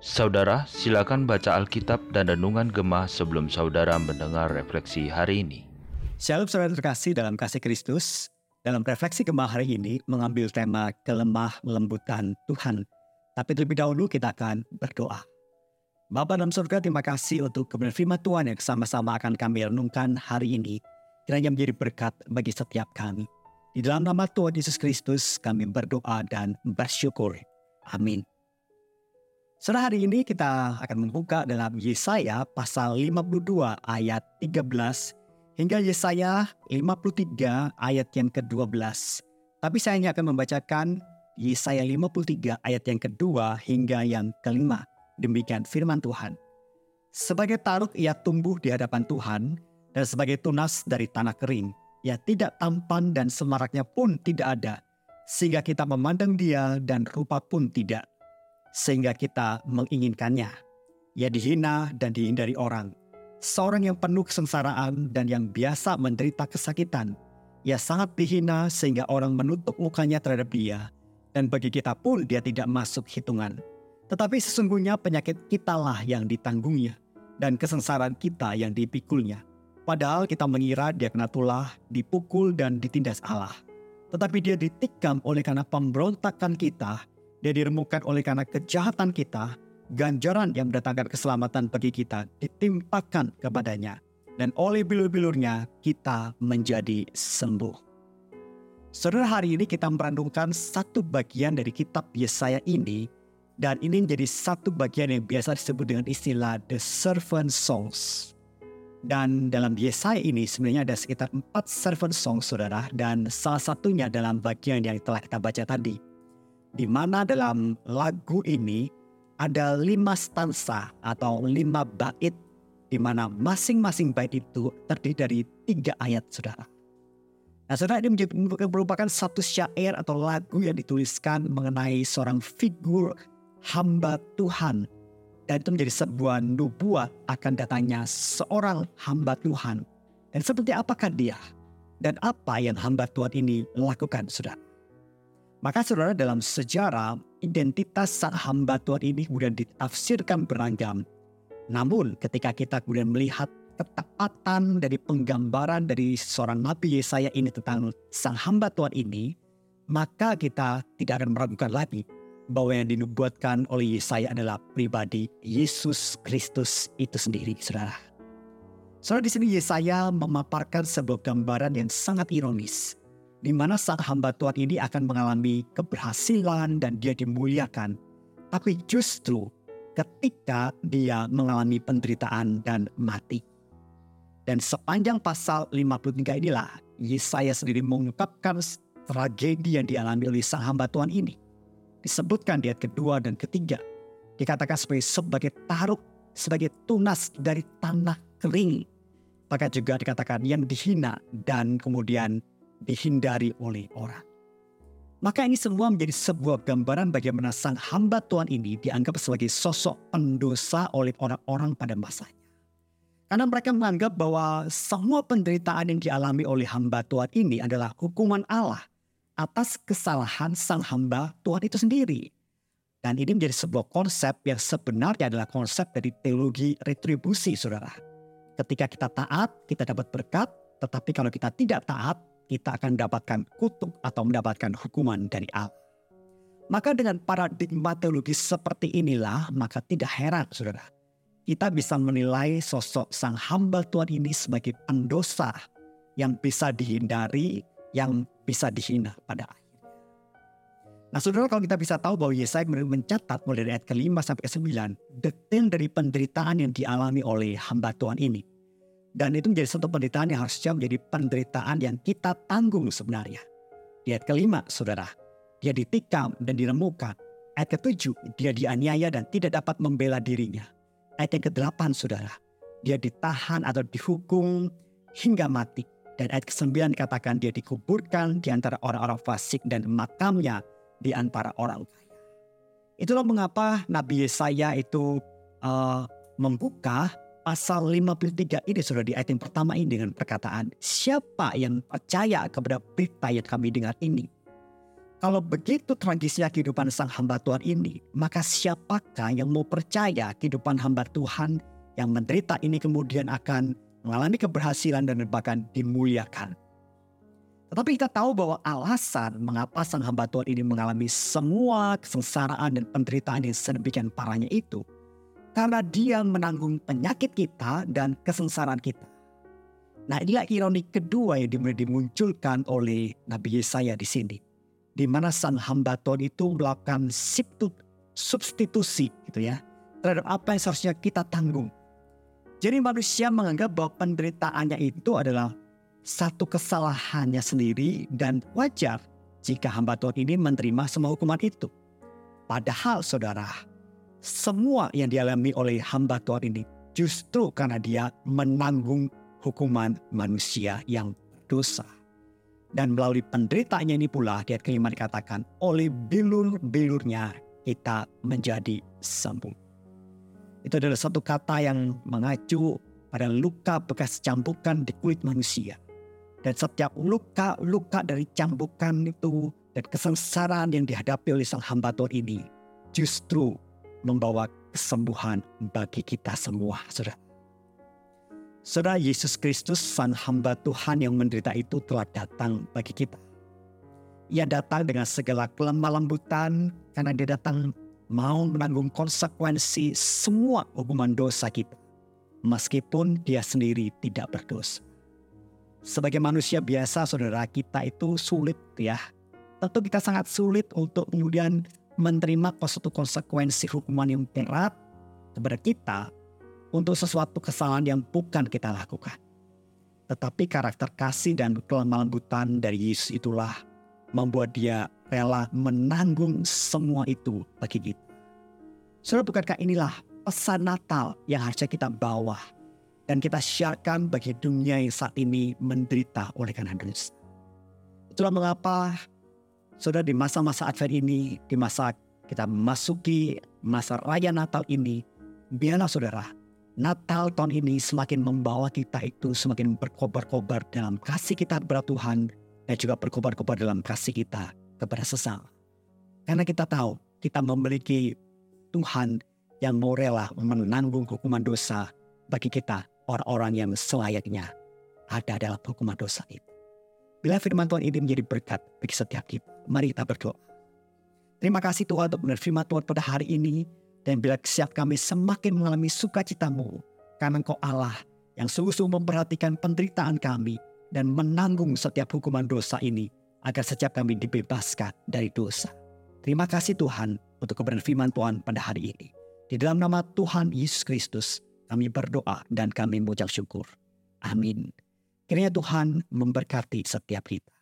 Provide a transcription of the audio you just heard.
Saudara, silakan baca Alkitab dan Renungan Gemah sebelum saudara mendengar refleksi hari ini. Shalom saudara terkasih dalam kasih Kristus. Dalam refleksi Gemah hari ini mengambil tema kelemah lembutan Tuhan. Tapi terlebih dahulu kita akan berdoa. Bapa dalam surga, terima kasih untuk kebenaran firman Tuhan yang sama-sama akan kami renungkan hari ini. Kiranya menjadi berkat bagi setiap kami. Di dalam nama Tuhan Yesus Kristus kami berdoa dan bersyukur. Amin. Setelah hari ini kita akan membuka dalam Yesaya pasal 52 ayat 13 hingga Yesaya 53 ayat yang ke-12. Tapi saya hanya akan membacakan Yesaya 53 ayat yang kedua hingga yang kelima. Demikian firman Tuhan. Sebagai taruk ia tumbuh di hadapan Tuhan dan sebagai tunas dari tanah kering. Ia tidak tampan dan semaraknya pun tidak ada. Sehingga kita memandang dia dan rupa pun tidak sehingga kita menginginkannya. Ia dihina dan dihindari orang. Seorang yang penuh kesengsaraan dan yang biasa menderita kesakitan. Ia sangat dihina sehingga orang menutup mukanya terhadap dia. Dan bagi kita pun dia tidak masuk hitungan. Tetapi sesungguhnya penyakit kitalah yang ditanggungnya. Dan kesengsaraan kita yang dipikulnya. Padahal kita mengira dia kena dipukul dan ditindas Allah. Tetapi dia ditikam oleh karena pemberontakan kita, dia diremukkan oleh karena kejahatan kita, ganjaran yang mendatangkan keselamatan bagi kita ditimpakan kepadanya. Dan oleh bilur-bilurnya kita menjadi sembuh. Saudara hari ini kita merenungkan satu bagian dari kitab Yesaya ini dan ini menjadi satu bagian yang biasa disebut dengan istilah the servant songs. Dan dalam Yesaya ini sebenarnya ada sekitar empat servant songs saudara dan salah satunya dalam bagian yang telah kita baca tadi di mana dalam lagu ini ada lima stansa atau lima bait di mana masing-masing bait itu terdiri dari tiga ayat saudara. Nah saudara ini merupakan satu syair atau lagu yang dituliskan mengenai seorang figur hamba Tuhan. Dan itu menjadi sebuah nubuat akan datangnya seorang hamba Tuhan. Dan seperti apakah dia? Dan apa yang hamba Tuhan ini lakukan saudara? Maka saudara dalam sejarah identitas sang hamba Tuhan ini kemudian ditafsirkan beragam. Namun ketika kita kemudian melihat ketepatan dari penggambaran dari seorang Nabi Yesaya ini tentang sang hamba Tuhan ini, maka kita tidak akan meragukan lagi bahwa yang dinubuatkan oleh Yesaya adalah pribadi Yesus Kristus itu sendiri, saudara. Saudara di sini Yesaya memaparkan sebuah gambaran yang sangat ironis di mana sang hamba Tuhan ini akan mengalami keberhasilan dan dia dimuliakan. Tapi justru ketika dia mengalami penderitaan dan mati. Dan sepanjang pasal 53 inilah Yesaya sendiri mengungkapkan tragedi yang dialami oleh sang hamba Tuhan ini. Disebutkan di ayat kedua dan ketiga. Dikatakan sebagai, sebagai taruk, sebagai tunas dari tanah kering. Maka juga dikatakan yang dihina dan kemudian dihindari oleh orang. Maka ini semua menjadi sebuah gambaran bagaimana sang hamba Tuhan ini dianggap sebagai sosok pendosa oleh orang-orang pada masanya. Karena mereka menganggap bahwa semua penderitaan yang dialami oleh hamba Tuhan ini adalah hukuman Allah atas kesalahan sang hamba Tuhan itu sendiri. Dan ini menjadi sebuah konsep yang sebenarnya adalah konsep dari teologi retribusi, saudara. Ketika kita taat, kita dapat berkat, tetapi kalau kita tidak taat, kita akan mendapatkan kutuk atau mendapatkan hukuman dari Allah. Maka dengan paradigma teologis seperti inilah, maka tidak heran saudara. Kita bisa menilai sosok sang hamba Tuhan ini sebagai pendosa yang bisa dihindari, yang bisa dihina pada akhirnya. Nah saudara kalau kita bisa tahu bahwa Yesaya mencatat mulai dari ayat ke-5 sampai ke-9 detail dari penderitaan yang dialami oleh hamba Tuhan ini. Dan itu menjadi satu penderitaan yang harusnya menjadi penderitaan yang kita tanggung sebenarnya. Di ayat kelima, saudara, dia ditikam dan diremukkan. Ayat ketujuh, dia dianiaya dan tidak dapat membela dirinya. Ayat yang kedelapan, saudara, dia ditahan atau dihukum hingga mati. Dan ayat ke-9 dikatakan dia dikuburkan di antara orang-orang fasik dan makamnya di antara orang kaya. Itulah mengapa Nabi Yesaya itu uh, membuka pasal 53 ini sudah di ayat yang pertama ini dengan perkataan siapa yang percaya kepada berita yang kami dengar ini. Kalau begitu tragisnya kehidupan sang hamba Tuhan ini, maka siapakah yang mau percaya kehidupan hamba Tuhan yang menderita ini kemudian akan mengalami keberhasilan dan bahkan dimuliakan. Tetapi kita tahu bahwa alasan mengapa sang hamba Tuhan ini mengalami semua kesengsaraan dan penderitaan yang sedemikian parahnya itu, karena dia menanggung penyakit kita dan kesengsaraan kita. Nah inilah ironi kedua yang dimunculkan oleh Nabi Yesaya di sini. Di mana sang hamba Tuhan itu melakukan substitusi gitu ya. Terhadap apa yang seharusnya kita tanggung. Jadi manusia menganggap bahwa penderitaannya itu adalah satu kesalahannya sendiri dan wajar jika hamba Tuhan ini menerima semua hukuman itu. Padahal saudara, semua yang dialami oleh hamba Tuhan ini justru karena dia menanggung hukuman manusia yang berdosa. Dan melalui penderitaannya ini pula, dia kelima dikatakan, oleh bilur-bilurnya kita menjadi sembuh. Itu adalah satu kata yang mengacu pada luka bekas cambukan di kulit manusia. Dan setiap luka-luka dari cambukan itu dan kesengsaraan yang dihadapi oleh sang hamba Tuhan ini justru membawa kesembuhan bagi kita semua, saudara. Saudara Yesus Kristus, Sang hamba Tuhan yang menderita itu telah datang bagi kita. Ia datang dengan segala kelemah lembutan karena dia datang mau menanggung konsekuensi semua hukuman dosa kita. Meskipun dia sendiri tidak berdosa. Sebagai manusia biasa saudara kita itu sulit ya. Tentu kita sangat sulit untuk kemudian menerima suatu konsekuensi hukuman yang berat kepada kita untuk sesuatu kesalahan yang bukan kita lakukan. Tetapi karakter kasih dan kelemah lembutan dari Yesus itulah membuat dia rela menanggung semua itu bagi kita. Saudara, bukankah inilah pesan Natal yang harusnya kita bawa dan kita siarkan bagi dunia yang saat ini menderita oleh karena dosa. Itulah mengapa saudara di masa-masa Advent ini, di masa kita memasuki masa raya Natal ini, biarlah saudara Natal tahun ini semakin membawa kita itu semakin berkobar-kobar dalam kasih kita kepada Tuhan dan juga berkobar-kobar dalam kasih kita kepada sesama. Karena kita tahu kita memiliki Tuhan yang mau rela menanggung hukuman dosa bagi kita orang-orang yang selayaknya ada dalam hukuman dosa itu. Bila firman Tuhan ini menjadi berkat bagi setiap kita, mari kita berdoa. Terima kasih Tuhan untuk benar firman Tuhan pada hari ini. Dan bila siap kami semakin mengalami sukacitamu, karena engkau Allah yang sungguh-sungguh memperhatikan penderitaan kami dan menanggung setiap hukuman dosa ini, agar setiap kami dibebaskan dari dosa. Terima kasih Tuhan untuk kebenaran firman Tuhan pada hari ini. Di dalam nama Tuhan Yesus Kristus, kami berdoa dan kami mengucap syukur. Amin. Kiranya Tuhan memberkati setiap kita.